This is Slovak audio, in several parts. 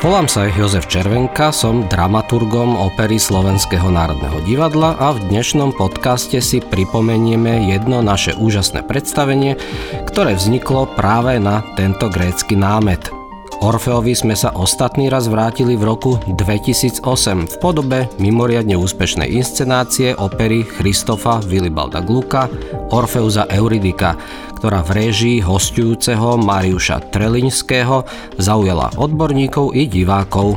Volám sa Jozef Červenka, som dramaturgom opery Slovenského národného divadla a v dnešnom podcaste si pripomenieme jedno naše úžasné predstavenie, ktoré vzniklo práve na tento grécky námet. Orfeovi sme sa ostatný raz vrátili v roku 2008 v podobe mimoriadne úspešnej inscenácie opery Christofa Willibalda Gluka Orfeuza Euridika, ktorá v réžii hostujúceho Mariuša Treliňského zaujala odborníkov i divákov.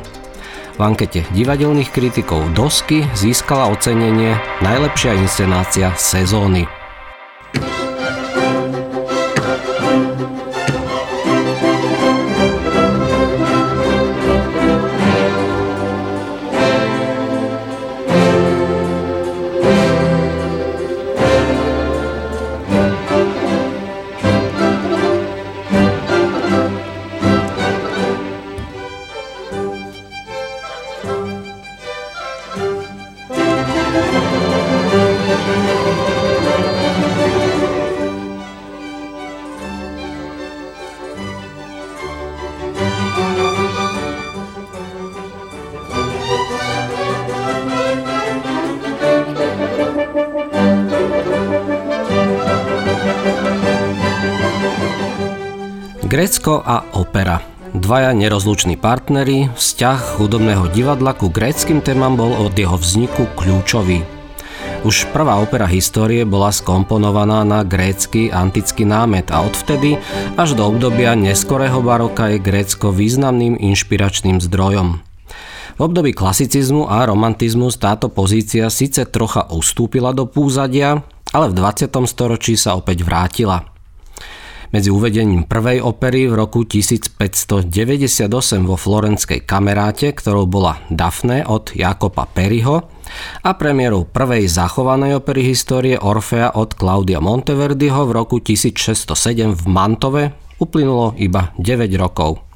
V ankete divadelných kritikov Dosky získala ocenenie Najlepšia inscenácia sezóny. Grécko a opera. Dvaja nerozluční partnery, vzťah hudobného divadla ku gréckým témam bol od jeho vzniku kľúčový. Už prvá opera histórie bola skomponovaná na grécky antický námet a odvtedy až do obdobia neskorého baroka je Grécko významným inšpiračným zdrojom. V období klasicizmu a romantizmu táto pozícia síce trocha ustúpila do púzadia, ale v 20. storočí sa opäť vrátila – medzi uvedením prvej opery v roku 1598 vo florenskej kameráte, ktorou bola Daphne od Jakopa Periho a premiérou prvej zachovanej opery histórie Orfea od Claudia Monteverdiho v roku 1607 v Mantove uplynulo iba 9 rokov.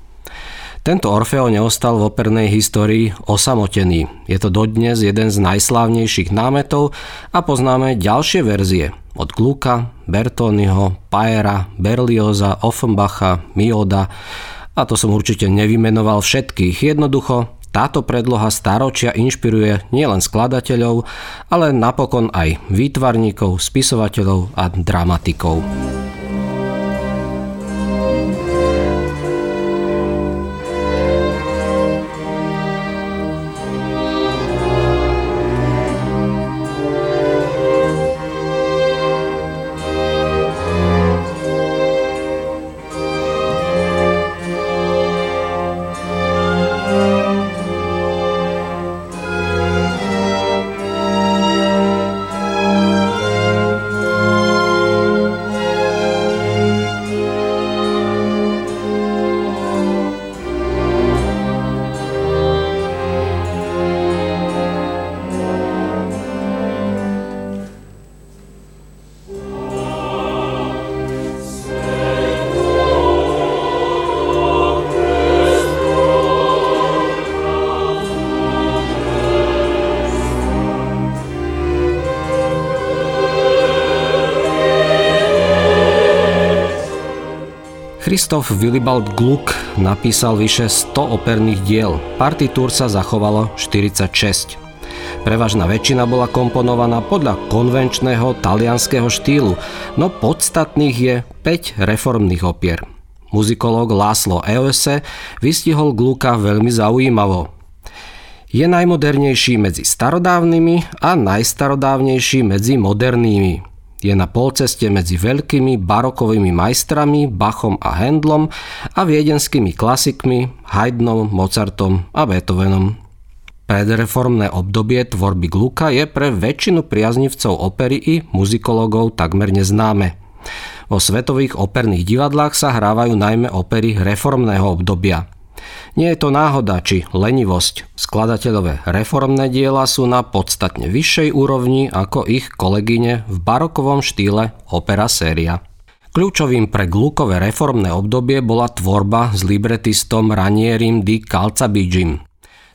Tento Orfeo neostal v opernej histórii osamotený. Je to dodnes jeden z najslávnejších námetov a poznáme ďalšie verzie od Gluka, Bertoniho, Paera, Berlioza, Offenbacha, Mioda a to som určite nevymenoval všetkých. Jednoducho, táto predloha staročia inšpiruje nielen skladateľov, ale napokon aj výtvarníkov, spisovateľov a dramatikov. Christoph Willibald Gluck napísal vyše 100 operných diel. Partitúr sa zachovalo 46. Prevažná väčšina bola komponovaná podľa konvenčného talianského štýlu, no podstatných je 5 reformných opier. Muzikolog Láslo Eose vystihol Gluka veľmi zaujímavo. Je najmodernejší medzi starodávnymi a najstarodávnejší medzi modernými. Je na polceste medzi veľkými barokovými majstrami Bachom a Handlom a viedenskými klasikmi Haydnom, Mozartom a Beethovenom. Predreformné obdobie tvorby Gluka je pre väčšinu priaznivcov opery i muzikologov takmer neznáme. Vo svetových operných divadlách sa hrávajú najmä opery reformného obdobia. Nie je to náhoda či lenivosť. Skladateľové reformné diela sú na podstatne vyššej úrovni ako ich kolegyne v barokovom štýle opera séria. Kľúčovým pre Glukové reformné obdobie bola tvorba s libretistom Ranierim di Calzabigim.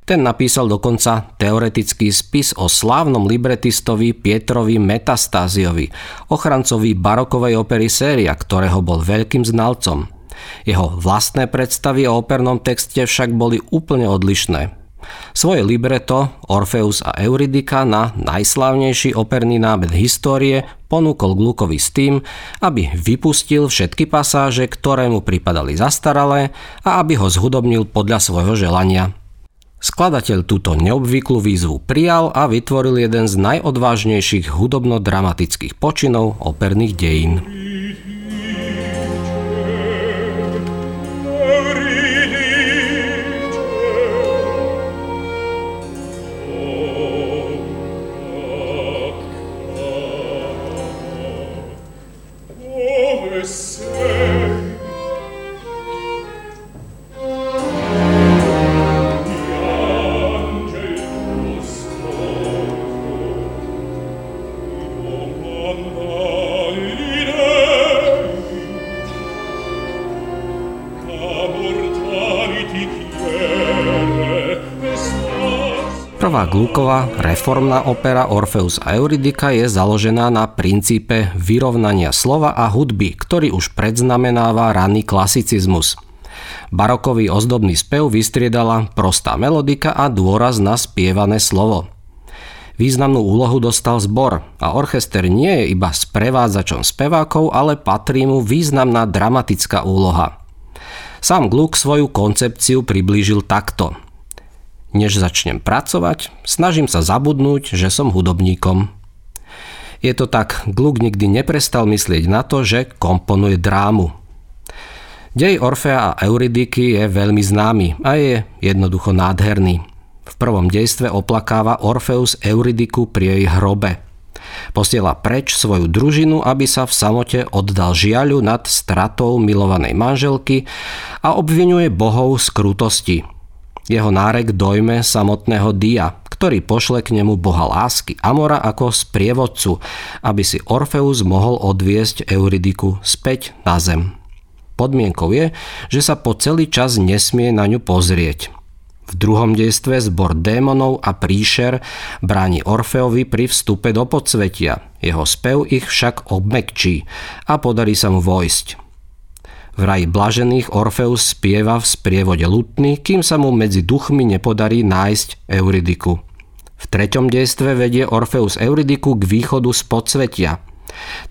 Ten napísal dokonca teoretický spis o slávnom libretistovi Pietrovi Metastáziovi, ochrancovi barokovej opery séria, ktorého bol veľkým znalcom. Jeho vlastné predstavy o opernom texte však boli úplne odlišné. Svoje libreto Orfeus a Euridika na najslávnejší operný nábed histórie ponúkol Glukovi s tým, aby vypustil všetky pasáže, ktoré mu pripadali zastaralé a aby ho zhudobnil podľa svojho želania. Skladateľ túto neobvyklú výzvu prijal a vytvoril jeden z najodvážnejších hudobno-dramatických počinov operných dejín. Prvá Gluková reformná opera Orfeus a Euridika je založená na princípe vyrovnania slova a hudby, ktorý už predznamenáva ranný klasicizmus. Barokový ozdobný spev vystriedala prostá melodika a dôraz na spievané slovo. Významnú úlohu dostal zbor a orchester nie je iba sprevádzačom spevákov, ale patrí mu významná dramatická úloha. Sám Gluck svoju koncepciu priblížil takto – než začnem pracovať, snažím sa zabudnúť, že som hudobníkom. Je to tak, Gluck nikdy neprestal myslieť na to, že komponuje drámu. Dej Orfea a Euridiky je veľmi známy a je jednoducho nádherný. V prvom dejstve oplakáva Orfeus Euridiku pri jej hrobe. Posiela preč svoju družinu, aby sa v samote oddal žiaľu nad stratou milovanej manželky a obvinuje bohov z krutosti, jeho nárek dojme samotného Dia, ktorý pošle k nemu boha lásky Amora ako sprievodcu, aby si Orfeus mohol odviesť Euridiku späť na zem. Podmienkou je, že sa po celý čas nesmie na ňu pozrieť. V druhom dejstve zbor démonov a príšer bráni Orfeovi pri vstupe do podsvetia. Jeho spev ich však obmekčí a podarí sa mu vojsť. V blažených Orfeus spieva v sprievode lutny, kým sa mu medzi duchmi nepodarí nájsť Euridiku. V treťom dejstve vedie Orfeus Euridiku k východu z podsvetia.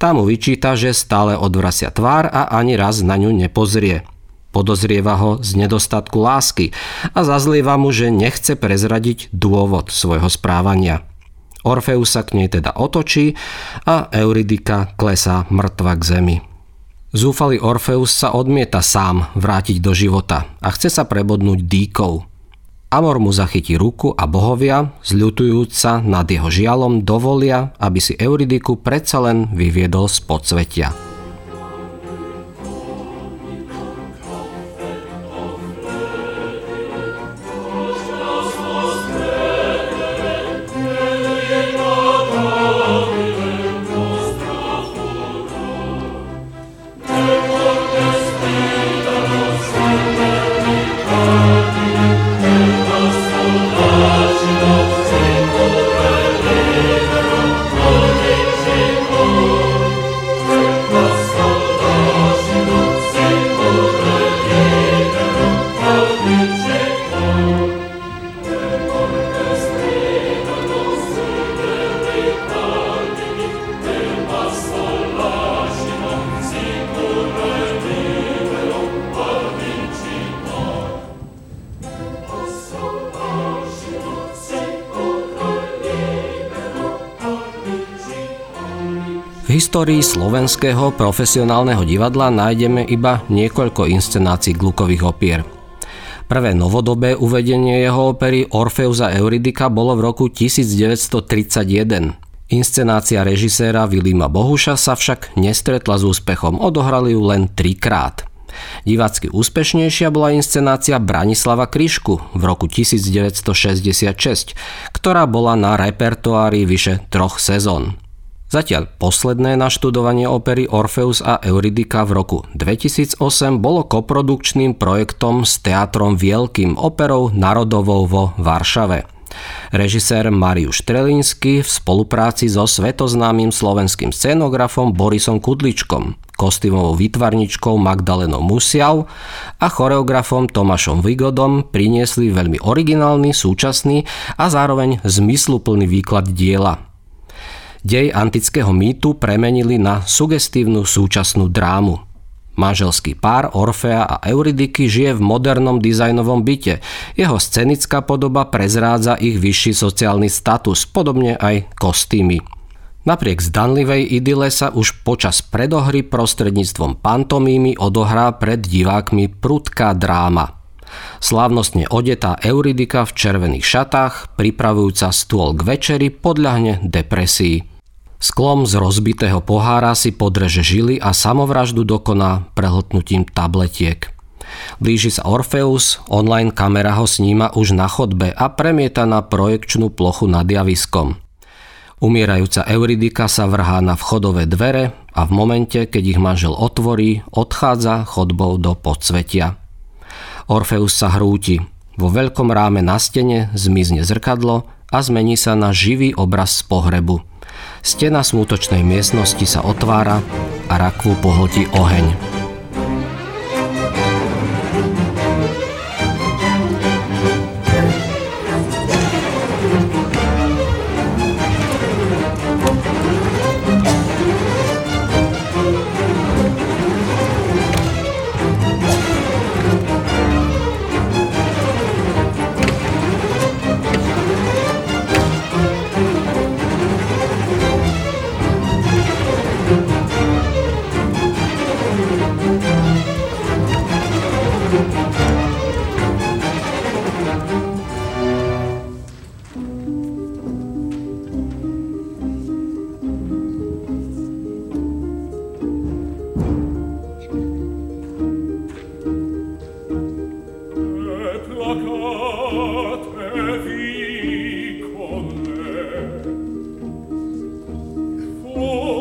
Tá mu vyčíta, že stále odvracia tvár a ani raz na ňu nepozrie. Podozrieva ho z nedostatku lásky a zazlieva mu, že nechce prezradiť dôvod svojho správania. Orfeus sa k nej teda otočí a Euridika klesá mŕtva k zemi. Zúfalý Orfeus sa odmieta sám vrátiť do života a chce sa prebodnúť dýkou. Amor mu zachytí ruku a bohovia, zľutujúc sa nad jeho žialom, dovolia, aby si Euridiku predsa len vyviedol z podsvetia. Histórii slovenského profesionálneho divadla nájdeme iba niekoľko inscenácií Glukových opier. Prvé novodobé uvedenie jeho opery Orfeus a Euridika bolo v roku 1931. Inscenácia režiséra Vilima Bohuša sa však nestretla s úspechom, odohrali ju len trikrát. Divácky úspešnejšia bola inscenácia Branislava Kryšku v roku 1966, ktorá bola na repertoári vyše troch sezón. Zatiaľ posledné naštudovanie opery Orpheus a Euridika v roku 2008 bolo koprodukčným projektom s teatrom Vielkým operou Narodovou vo Varšave. Režisér Mariuš Trelinsky v spolupráci so svetoznámym slovenským scénografom Borisom Kudličkom, kostýmovou výtvarničkou Magdalenou Musiau a choreografom Tomášom Vigodom priniesli veľmi originálny, súčasný a zároveň zmysluplný výklad diela – dej antického mýtu premenili na sugestívnu súčasnú drámu. Manželský pár Orfea a Euridiky žije v modernom dizajnovom byte. Jeho scenická podoba prezrádza ich vyšší sociálny status, podobne aj kostýmy. Napriek zdanlivej idyle sa už počas predohry prostredníctvom pantomímy odohrá pred divákmi prudká dráma. Slávnostne odetá Euridika v červených šatách, pripravujúca stôl k večeri, podľahne depresii. Sklom z rozbitého pohára si podreže žily a samovraždu dokoná prehltnutím tabletiek. Blíži sa Orfeus, online kamera ho sníma už na chodbe a premieta na projekčnú plochu nad javiskom. Umierajúca Euridika sa vrhá na vchodové dvere a v momente, keď ich manžel otvorí, odchádza chodbou do podsvetia. Orfeus sa hrúti. Vo veľkom ráme na stene zmizne zrkadlo a zmení sa na živý obraz z pohrebu – Stena smútočnej miestnosti sa otvára a rakvu pohltí oheň. 我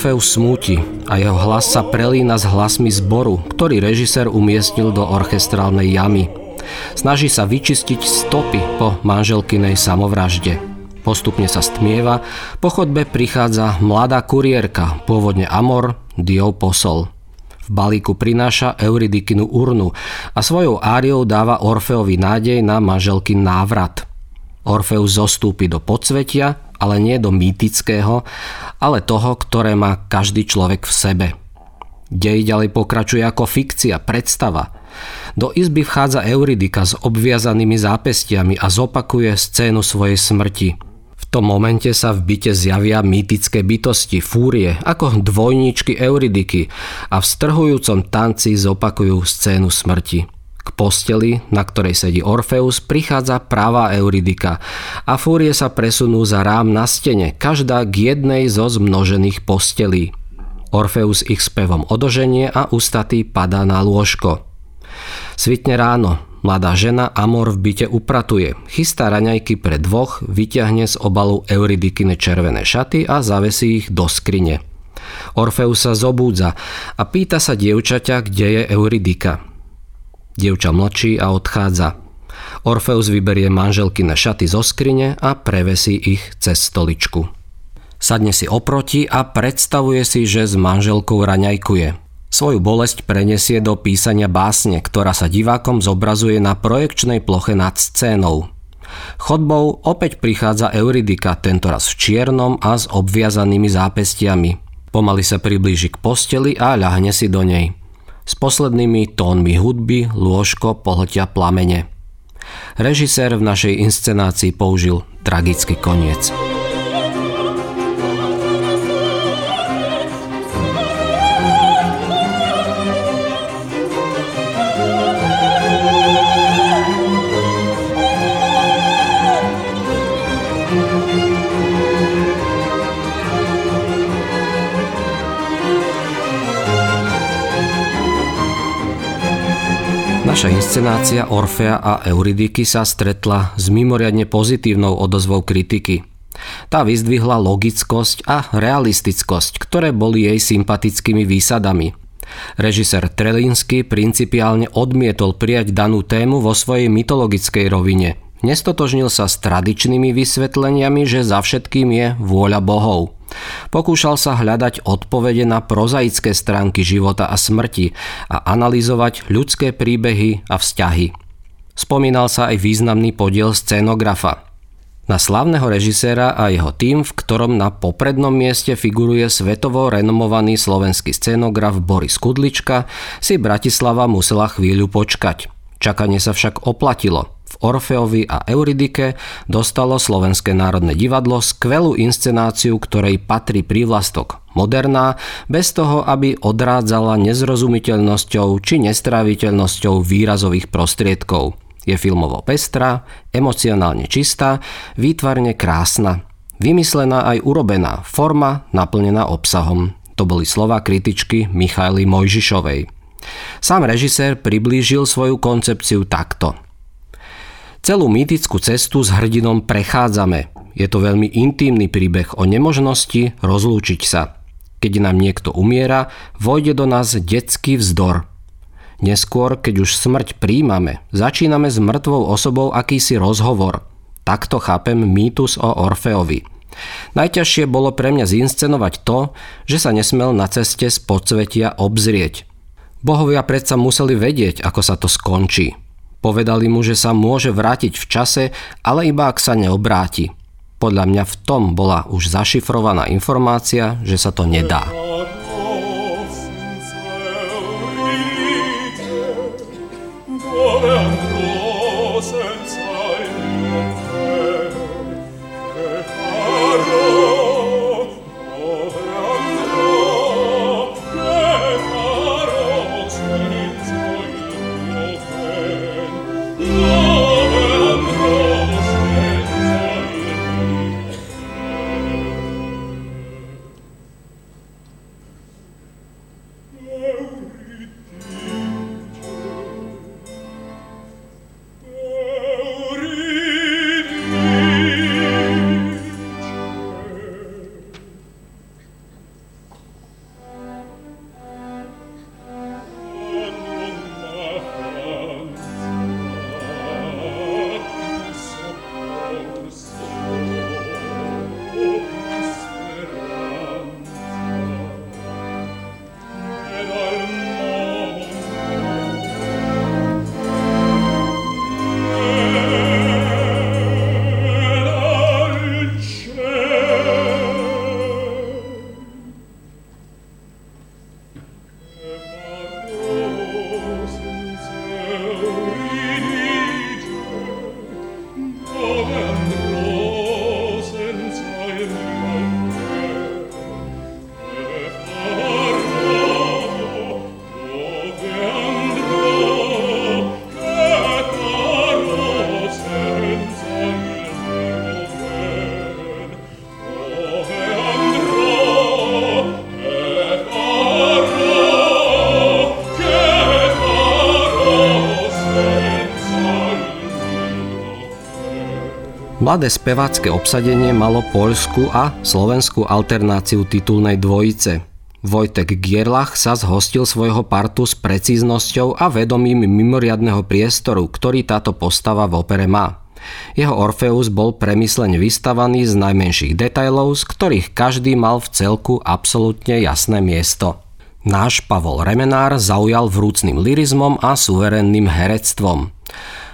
Orfeus smúti a jeho hlas sa prelína s hlasmi zboru, ktorý režisér umiestnil do orchestrálnej jamy. Snaží sa vyčistiť stopy po manželkinej samovražde. Postupne sa stmieva, po chodbe prichádza mladá kuriérka, pôvodne Amor, Dio posol. V balíku prináša Euridikinu urnu a svojou áriou dáva Orfeovi nádej na manželky návrat. Orfeus zostúpi do podsvetia ale nie do mýtického, ale toho, ktoré má každý človek v sebe. Dej ďalej pokračuje ako fikcia, predstava. Do izby vchádza Euridika s obviazanými zápestiami a zopakuje scénu svojej smrti. V tom momente sa v byte zjavia mýtické bytosti, fúrie, ako dvojničky Euridiky a v strhujúcom tanci zopakujú scénu smrti. Posteli, na ktorej sedí Orfeus, prichádza práva Euridika a fúrie sa presunú za rám na stene, každá k jednej zo zmnožených postelí. Orfeus ich spevom odoženie a ústatý padá na lôžko. Svitne ráno, mladá žena Amor v byte upratuje, chystá raňajky pre dvoch, vyťahne z obalu Euridikine červené šaty a zavesí ich do skrine. Orfeus sa zobúdza a pýta sa dievčaťa, kde je Euridika. Dievča mlčí a odchádza. Orfeus vyberie manželky na šaty zo skrine a prevesí ich cez stoličku. Sadne si oproti a predstavuje si, že s manželkou raňajkuje. Svoju bolesť prenesie do písania básne, ktorá sa divákom zobrazuje na projekčnej ploche nad scénou. Chodbou opäť prichádza Euridika, tentoraz v čiernom a s obviazanými zápestiami. Pomaly sa priblíži k posteli a ľahne si do nej. S poslednými tónmi hudby lôžko pohltia plamene. Režisér v našej inscenácii použil tragický koniec. Naša inscenácia Orfea a Euridiky sa stretla s mimoriadne pozitívnou odozvou kritiky. Tá vyzdvihla logickosť a realistickosť, ktoré boli jej sympatickými výsadami. Režisér Trelinsky principiálne odmietol prijať danú tému vo svojej mytologickej rovine. Nestotožnil sa s tradičnými vysvetleniami, že za všetkým je vôľa bohov. Pokúšal sa hľadať odpovede na prozaické stránky života a smrti a analyzovať ľudské príbehy a vzťahy. Spomínal sa aj významný podiel scénografa. Na slavného režiséra a jeho tým, v ktorom na poprednom mieste figuruje svetovo renomovaný slovenský scénograf Boris Kudlička, si Bratislava musela chvíľu počkať. Čakanie sa však oplatilo – v Orfeovi a Euridike dostalo Slovenské národné divadlo skvelú inscenáciu, ktorej patrí prívlastok moderná, bez toho, aby odrádzala nezrozumiteľnosťou či nestráviteľnosťou výrazových prostriedkov. Je filmovo pestrá, emocionálne čistá, výtvarne krásna. Vymyslená aj urobená, forma naplnená obsahom. To boli slova kritičky Michaily Mojžišovej. Sám režisér priblížil svoju koncepciu takto – Celú mýtickú cestu s hrdinom prechádzame. Je to veľmi intímny príbeh o nemožnosti rozlúčiť sa. Keď nám niekto umiera, vojde do nás detský vzdor. Neskôr, keď už smrť príjmame, začíname s mŕtvou osobou akýsi rozhovor. Takto chápem mýtus o Orfeovi. Najťažšie bolo pre mňa zinscenovať to, že sa nesmel na ceste z podsvetia obzrieť. Bohovia predsa museli vedieť, ako sa to skončí. Povedali mu, že sa môže vrátiť v čase, ale iba ak sa neobráti. Podľa mňa v tom bola už zašifrovaná informácia, že sa to nedá. Mladé spevácké obsadenie malo poľskú a slovenskú alternáciu titulnej dvojice. Vojtek Gierlach sa zhostil svojho partu s precíznosťou a vedomím mimoriadného priestoru, ktorý táto postava v opere má. Jeho Orfeus bol premyslene vystavaný z najmenších detajlov, z ktorých každý mal v celku absolútne jasné miesto. Náš Pavol Remenár zaujal vrúcným lirizmom a suverénnym herectvom.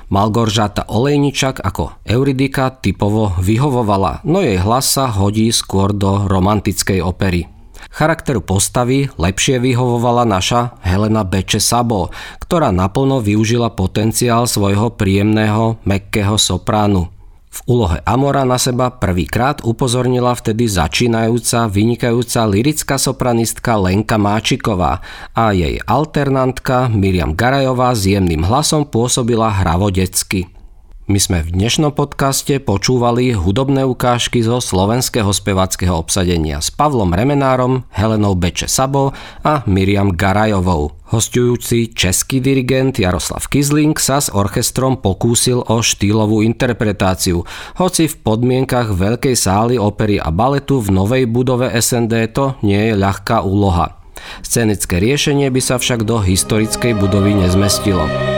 Malgoržata Olejničak ako Euridika typovo vyhovovala, no jej hlas sa hodí skôr do romantickej opery. Charakteru postavy lepšie vyhovovala naša Helena Beče Sabo, ktorá naplno využila potenciál svojho príjemného, mekkého sopránu. V úlohe Amora na seba prvýkrát upozornila vtedy začínajúca, vynikajúca lirická sopranistka Lenka Máčiková a jej alternantka Miriam Garajová s jemným hlasom pôsobila hravodecky. My sme v dnešnom podcaste počúvali hudobné ukážky zo slovenského spevackého obsadenia s Pavlom Remenárom, Helenou Beče Sabo a Miriam Garajovou. Hostujúci český dirigent Jaroslav Kizling sa s orchestrom pokúsil o štýlovú interpretáciu, hoci v podmienkach veľkej sály opery a baletu v novej budove SND to nie je ľahká úloha. Scenické riešenie by sa však do historickej budovy nezmestilo.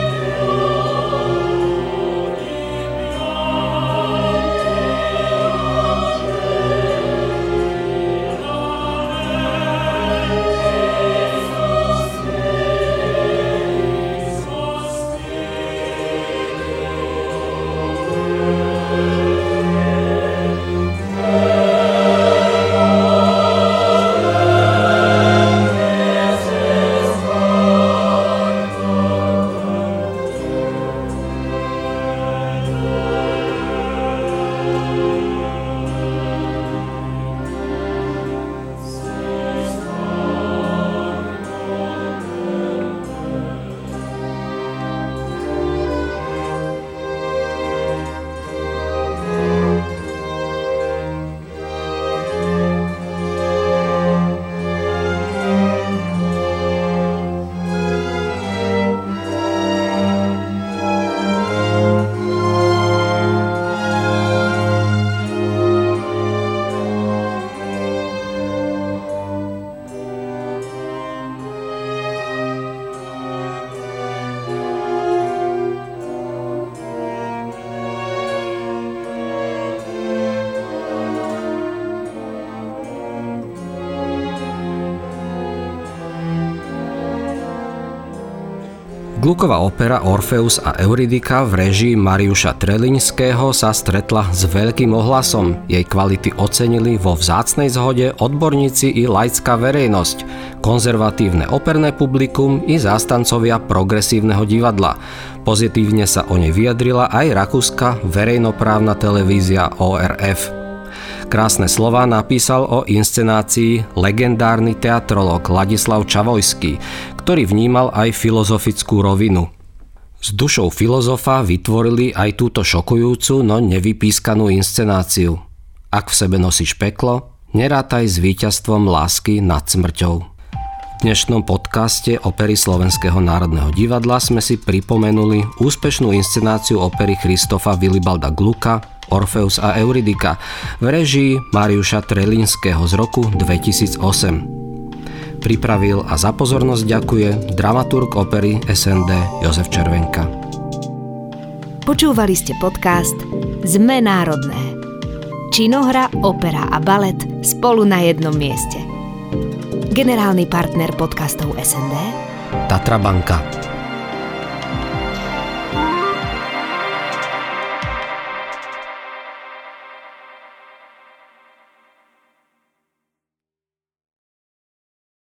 Gluková opera Orfeus a Euridika v režii Mariuša Treliňského sa stretla s veľkým ohlasom. Jej kvality ocenili vo vzácnej zhode odborníci i laická verejnosť, konzervatívne operné publikum i zástancovia progresívneho divadla. Pozitívne sa o nej vyjadrila aj rakúska verejnoprávna televízia ORF. Krásne slova napísal o inscenácii legendárny teatrolog Ladislav Čavojský, ktorý vnímal aj filozofickú rovinu. S dušou filozofa vytvorili aj túto šokujúcu, no nevypískanú inscenáciu. Ak v sebe nosíš peklo, nerátaj s víťazstvom lásky nad smrťou. Dnešnom podcaste opery Slovenského národného divadla sme si pripomenuli úspešnú inscenáciu opery Christofa Vilibalda Gluka Orfeus a Euridika v režii Mariuša Trelinského z roku 2008. Pripravil a za pozornosť ďakuje dramaturg opery SND Jozef Červenka. Počúvali ste podcast Zme národné. Činohra, opera a balet spolu na jednom mieste. Generálny partner podcastov SND Tatra Banka.